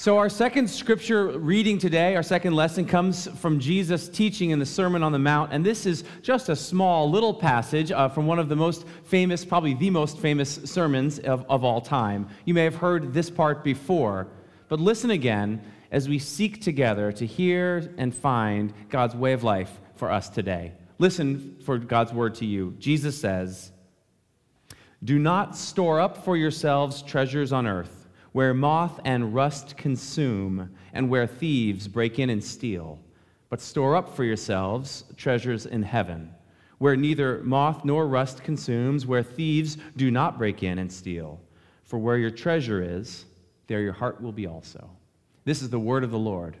So, our second scripture reading today, our second lesson, comes from Jesus' teaching in the Sermon on the Mount. And this is just a small little passage uh, from one of the most famous, probably the most famous sermons of, of all time. You may have heard this part before, but listen again as we seek together to hear and find God's way of life for us today. Listen for God's word to you. Jesus says, Do not store up for yourselves treasures on earth where moth and rust consume, and where thieves break in and steal. But store up for yourselves treasures in heaven, where neither moth nor rust consumes, where thieves do not break in and steal. For where your treasure is, there your heart will be also. This is the word of the Lord.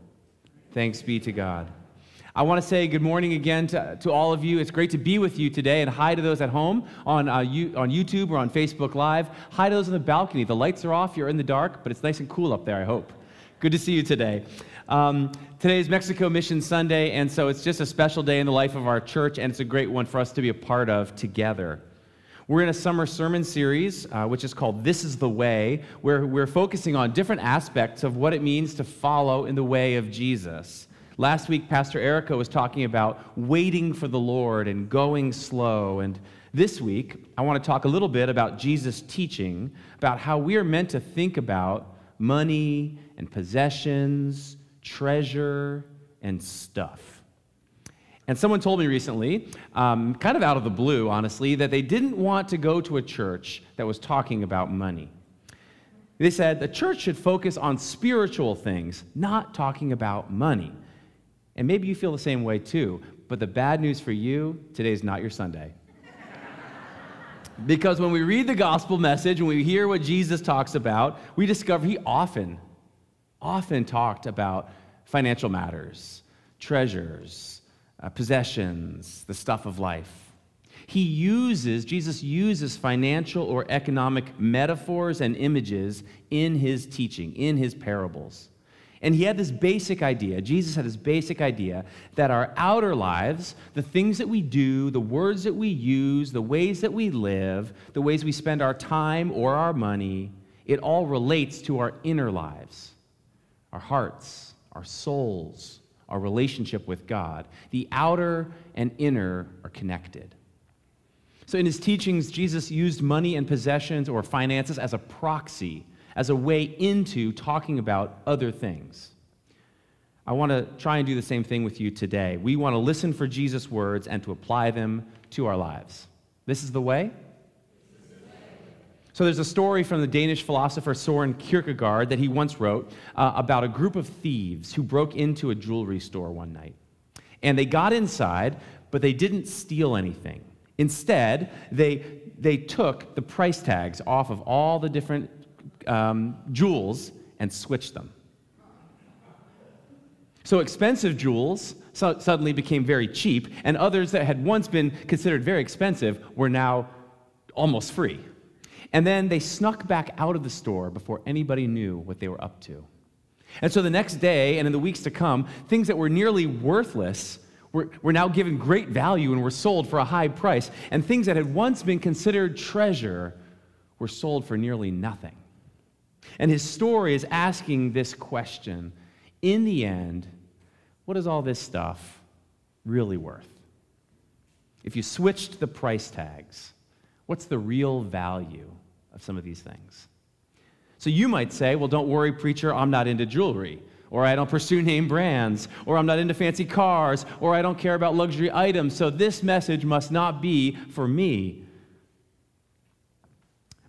Thanks be to God. I want to say good morning again to, to all of you. It's great to be with you today, and hi to those at home on, uh, you, on YouTube or on Facebook Live. Hi to those on the balcony. The lights are off, you're in the dark, but it's nice and cool up there, I hope. Good to see you today. Um, today is Mexico Mission Sunday, and so it's just a special day in the life of our church, and it's a great one for us to be a part of together. We're in a summer sermon series, uh, which is called This is the Way, where we're focusing on different aspects of what it means to follow in the way of Jesus. Last week, Pastor Erica was talking about waiting for the Lord and going slow. And this week, I want to talk a little bit about Jesus' teaching about how we are meant to think about money and possessions, treasure, and stuff. And someone told me recently, um, kind of out of the blue, honestly, that they didn't want to go to a church that was talking about money. They said the church should focus on spiritual things, not talking about money. And maybe you feel the same way too. But the bad news for you, today is not your Sunday. because when we read the gospel message and we hear what Jesus talks about, we discover he often, often talked about financial matters, treasures, uh, possessions, the stuff of life. He uses, Jesus uses financial or economic metaphors and images in his teaching, in his parables. And he had this basic idea, Jesus had this basic idea that our outer lives, the things that we do, the words that we use, the ways that we live, the ways we spend our time or our money, it all relates to our inner lives, our hearts, our souls, our relationship with God. The outer and inner are connected. So in his teachings, Jesus used money and possessions or finances as a proxy as a way into talking about other things. I want to try and do the same thing with you today. We want to listen for Jesus' words and to apply them to our lives. This is the way? So, there's a story from the Danish philosopher Soren Kierkegaard that he once wrote uh, about a group of thieves who broke into a jewelry store one night. And they got inside, but they didn't steal anything. Instead, they, they took the price tags off of all the different um, jewels and switched them. So expensive jewels so suddenly became very cheap, and others that had once been considered very expensive were now almost free. And then they snuck back out of the store before anybody knew what they were up to. And so the next day and in the weeks to come, things that were nearly worthless were, were now given great value and were sold for a high price. And things that had once been considered treasure were sold for nearly nothing. And his story is asking this question In the end, what is all this stuff really worth? If you switched the price tags, what's the real value of some of these things? So you might say, well, don't worry, preacher, I'm not into jewelry, or I don't pursue name brands, or I'm not into fancy cars, or I don't care about luxury items, so this message must not be for me.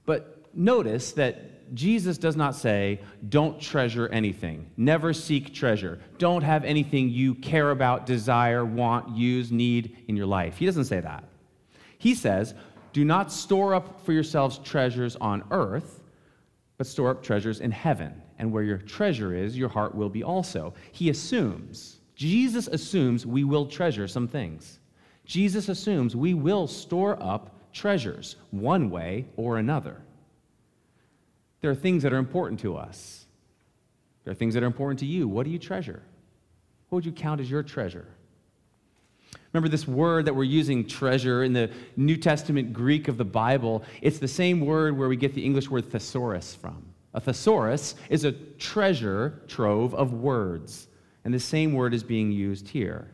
But notice that Jesus does not say, don't treasure anything. Never seek treasure. Don't have anything you care about, desire, want, use, need in your life. He doesn't say that. He says, do not store up for yourselves treasures on earth, but store up treasures in heaven. And where your treasure is, your heart will be also. He assumes, Jesus assumes we will treasure some things. Jesus assumes we will store up treasures one way or another. There are things that are important to us. There are things that are important to you. What do you treasure? What would you count as your treasure? Remember this word that we're using, treasure, in the New Testament Greek of the Bible? It's the same word where we get the English word thesaurus from. A thesaurus is a treasure trove of words, and the same word is being used here.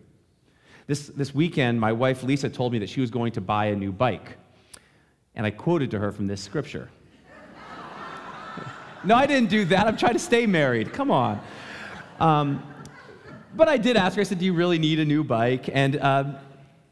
This, this weekend, my wife Lisa told me that she was going to buy a new bike, and I quoted to her from this scripture. No, I didn't do that. I'm trying to stay married. Come on. Um, but I did ask her, I said, Do you really need a new bike? And, um,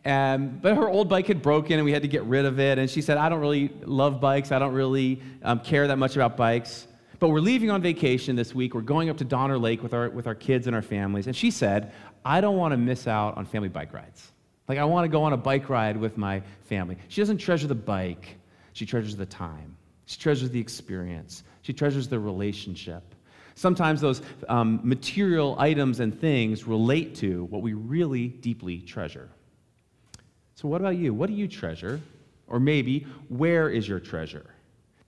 um, but her old bike had broken and we had to get rid of it. And she said, I don't really love bikes. I don't really um, care that much about bikes. But we're leaving on vacation this week. We're going up to Donner Lake with our, with our kids and our families. And she said, I don't want to miss out on family bike rides. Like, I want to go on a bike ride with my family. She doesn't treasure the bike, she treasures the time, she treasures the experience, she treasures the relationship. Sometimes those um, material items and things relate to what we really deeply treasure. So, what about you? What do you treasure? Or maybe, where is your treasure?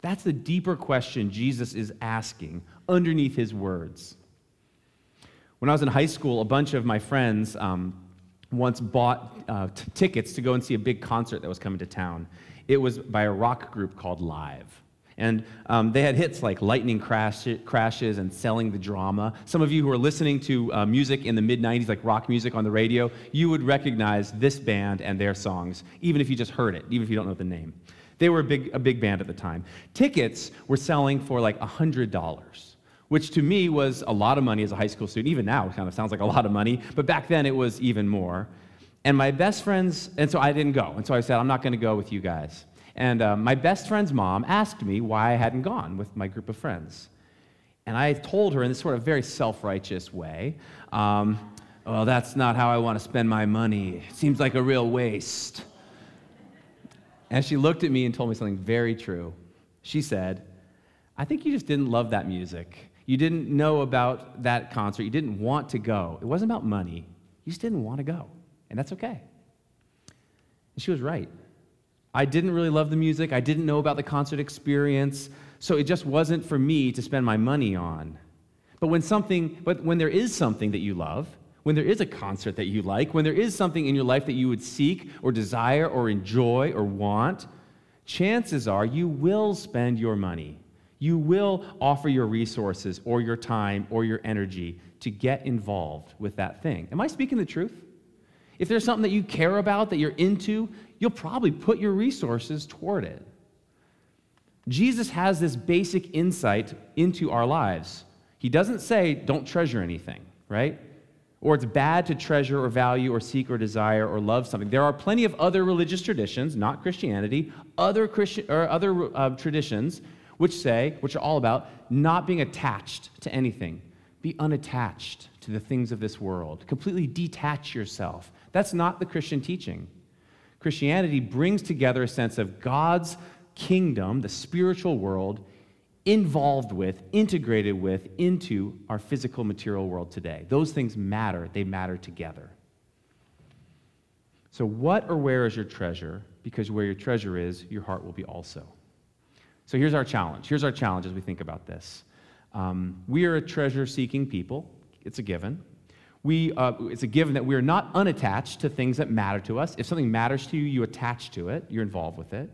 That's the deeper question Jesus is asking underneath his words. When I was in high school, a bunch of my friends um, once bought uh, t- tickets to go and see a big concert that was coming to town. It was by a rock group called Live. And um, they had hits like Lightning crash, Crashes and Selling the Drama. Some of you who are listening to uh, music in the mid 90s, like rock music on the radio, you would recognize this band and their songs, even if you just heard it, even if you don't know the name. They were a big, a big band at the time. Tickets were selling for like $100, which to me was a lot of money as a high school student. Even now, it kind of sounds like a lot of money, but back then it was even more. And my best friends, and so I didn't go. And so I said, I'm not going to go with you guys. And uh, my best friend's mom asked me why I hadn't gone with my group of friends. And I told her in this sort of very self righteous way, um, well, that's not how I want to spend my money. It seems like a real waste. And she looked at me and told me something very true. She said, I think you just didn't love that music. You didn't know about that concert. You didn't want to go. It wasn't about money. You just didn't want to go. And that's okay. And she was right. I didn't really love the music. I didn't know about the concert experience. So it just wasn't for me to spend my money on. But when something, but when there is something that you love, when there is a concert that you like, when there is something in your life that you would seek or desire or enjoy or want, chances are you will spend your money. You will offer your resources or your time or your energy to get involved with that thing. Am I speaking the truth? If there's something that you care about, that you're into, you'll probably put your resources toward it. Jesus has this basic insight into our lives. He doesn't say, don't treasure anything, right? or it's bad to treasure or value or seek or desire or love something. There are plenty of other religious traditions, not Christianity, other Christian or other uh, traditions which say, which are all about not being attached to anything. Be unattached to the things of this world. Completely detach yourself. That's not the Christian teaching. Christianity brings together a sense of God's kingdom, the spiritual world, involved with, integrated with into our physical material world today. Those things matter, they matter together. So, what or where is your treasure? Because where your treasure is, your heart will be also. So, here's our challenge. Here's our challenge as we think about this. Um, we are a treasure seeking people, it's a given. We, uh, it's a given that we are not unattached to things that matter to us. If something matters to you, you attach to it, you're involved with it.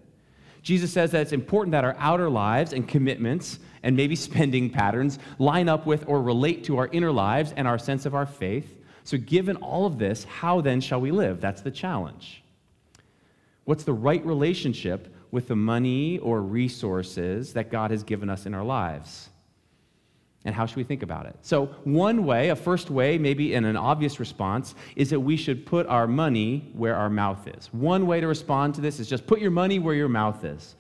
Jesus says that it's important that our outer lives and commitments and maybe spending patterns line up with or relate to our inner lives and our sense of our faith. So, given all of this, how then shall we live? That's the challenge. What's the right relationship with the money or resources that God has given us in our lives? And how should we think about it? So, one way, a first way, maybe in an obvious response, is that we should put our money where our mouth is. One way to respond to this is just put your money where your mouth is.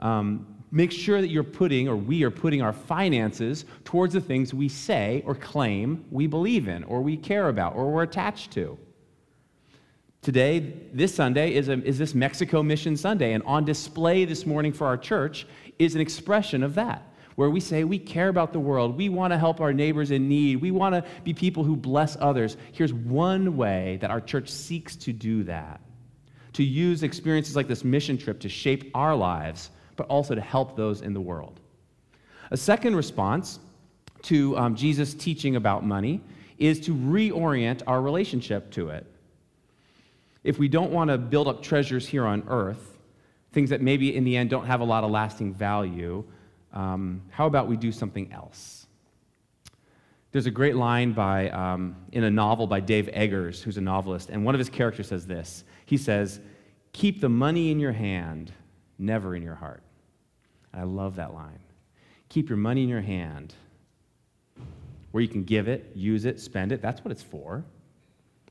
Um, make sure that you're putting, or we are putting, our finances towards the things we say or claim we believe in, or we care about, or we're attached to. Today, this Sunday, is, a, is this Mexico Mission Sunday, and on display this morning for our church is an expression of that where we say we care about the world, we want to help our neighbors in need, we want to be people who bless others. Here's one way that our church seeks to do that to use experiences like this mission trip to shape our lives, but also to help those in the world. A second response to um, Jesus' teaching about money is to reorient our relationship to it. If we don't want to build up treasures here on earth, things that maybe in the end don't have a lot of lasting value, um, how about we do something else? There's a great line by, um, in a novel by Dave Eggers, who's a novelist, and one of his characters says this. He says, Keep the money in your hand, never in your heart. And I love that line. Keep your money in your hand, where you can give it, use it, spend it. That's what it's for.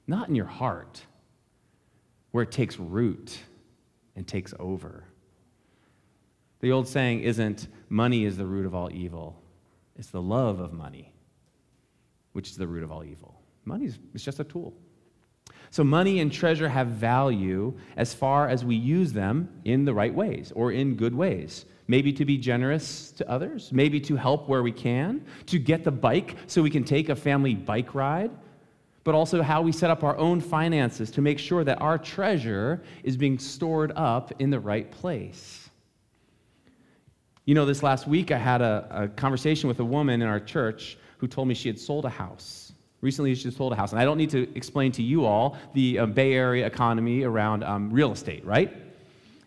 Not in your heart, where it takes root and takes over. The old saying isn't money is the root of all evil, it's the love of money, which is the root of all evil. Money is just a tool. So, money and treasure have value as far as we use them in the right ways or in good ways. Maybe to be generous to others, maybe to help where we can, to get the bike so we can take a family bike ride, but also how we set up our own finances to make sure that our treasure is being stored up in the right place. You know, this last week I had a, a conversation with a woman in our church who told me she had sold a house. Recently, she sold a house. And I don't need to explain to you all the uh, Bay Area economy around um, real estate, right?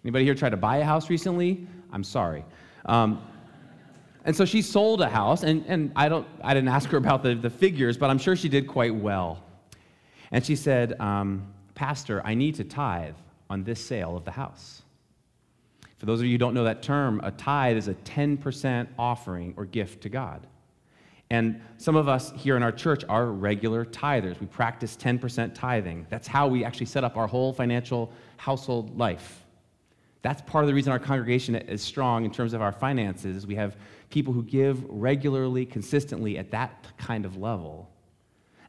Anybody here try to buy a house recently? I'm sorry. Um, and so she sold a house, and, and I, don't, I didn't ask her about the, the figures, but I'm sure she did quite well. And she said, um, Pastor, I need to tithe on this sale of the house. For those of you who don't know that term, a tithe is a 10% offering or gift to God. And some of us here in our church are regular tithers. We practice 10% tithing. That's how we actually set up our whole financial household life. That's part of the reason our congregation is strong in terms of our finances. We have people who give regularly, consistently at that kind of level.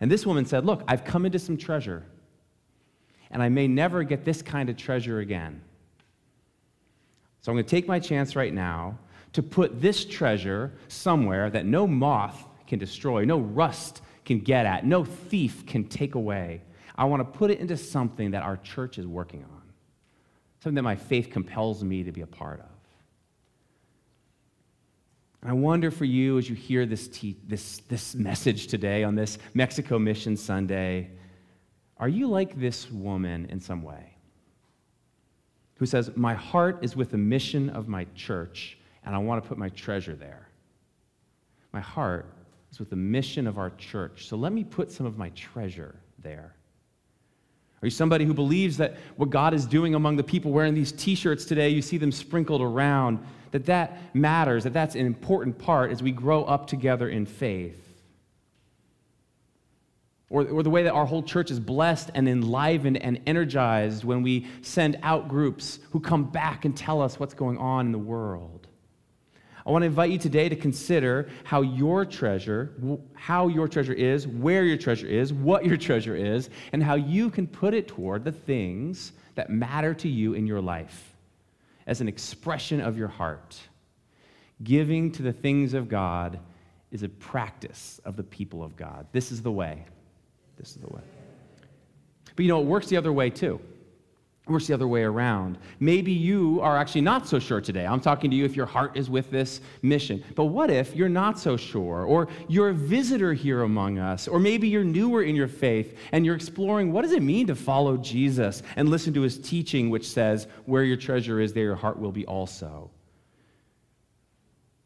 And this woman said, Look, I've come into some treasure, and I may never get this kind of treasure again. So I'm going to take my chance right now to put this treasure somewhere that no moth can destroy, no rust can get at, no thief can take away. I want to put it into something that our church is working on, something that my faith compels me to be a part of. I wonder for you as you hear this, te- this, this message today on this Mexico Mission Sunday, are you like this woman in some way? Who says, My heart is with the mission of my church, and I want to put my treasure there. My heart is with the mission of our church, so let me put some of my treasure there. Are you somebody who believes that what God is doing among the people wearing these t shirts today, you see them sprinkled around, that that matters, that that's an important part as we grow up together in faith. Or, or the way that our whole church is blessed and enlivened and energized when we send out groups who come back and tell us what's going on in the world. I want to invite you today to consider how your treasure, how your treasure is, where your treasure is, what your treasure is, and how you can put it toward the things that matter to you in your life as an expression of your heart. Giving to the things of God is a practice of the people of God. This is the way. This is the way. But you know, it works the other way too. It works the other way around. Maybe you are actually not so sure today. I'm talking to you if your heart is with this mission. But what if you're not so sure? Or you're a visitor here among us? Or maybe you're newer in your faith and you're exploring what does it mean to follow Jesus and listen to his teaching, which says, Where your treasure is, there your heart will be also.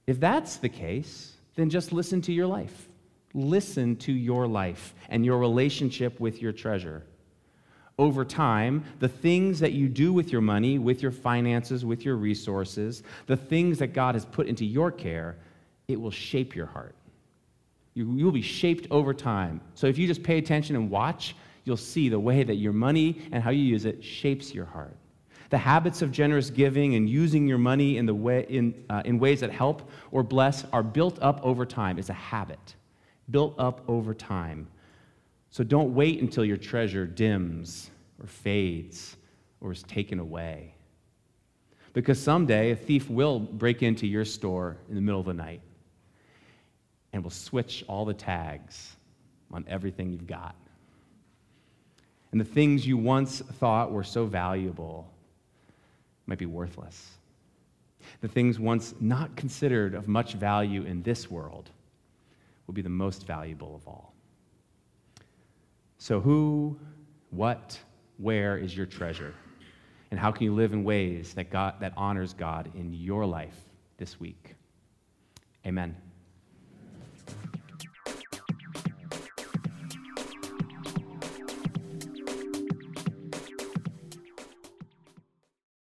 If that's the case, then just listen to your life. Listen to your life and your relationship with your treasure. Over time, the things that you do with your money, with your finances, with your resources, the things that God has put into your care, it will shape your heart. You, will be shaped over time. So if you just pay attention and watch, you'll see the way that your money and how you use it shapes your heart. The habits of generous giving and using your money in, the way, in, uh, in ways that help or bless are built up over time. It's a habit built up over time. So don't wait until your treasure dims or fades or is taken away. Because someday a thief will break into your store in the middle of the night and will switch all the tags on everything you've got. And the things you once thought were so valuable might be worthless. The things once not considered of much value in this world will be the most valuable of all. So, who, what, where is your treasure? And how can you live in ways that, God, that honors God in your life this week? Amen.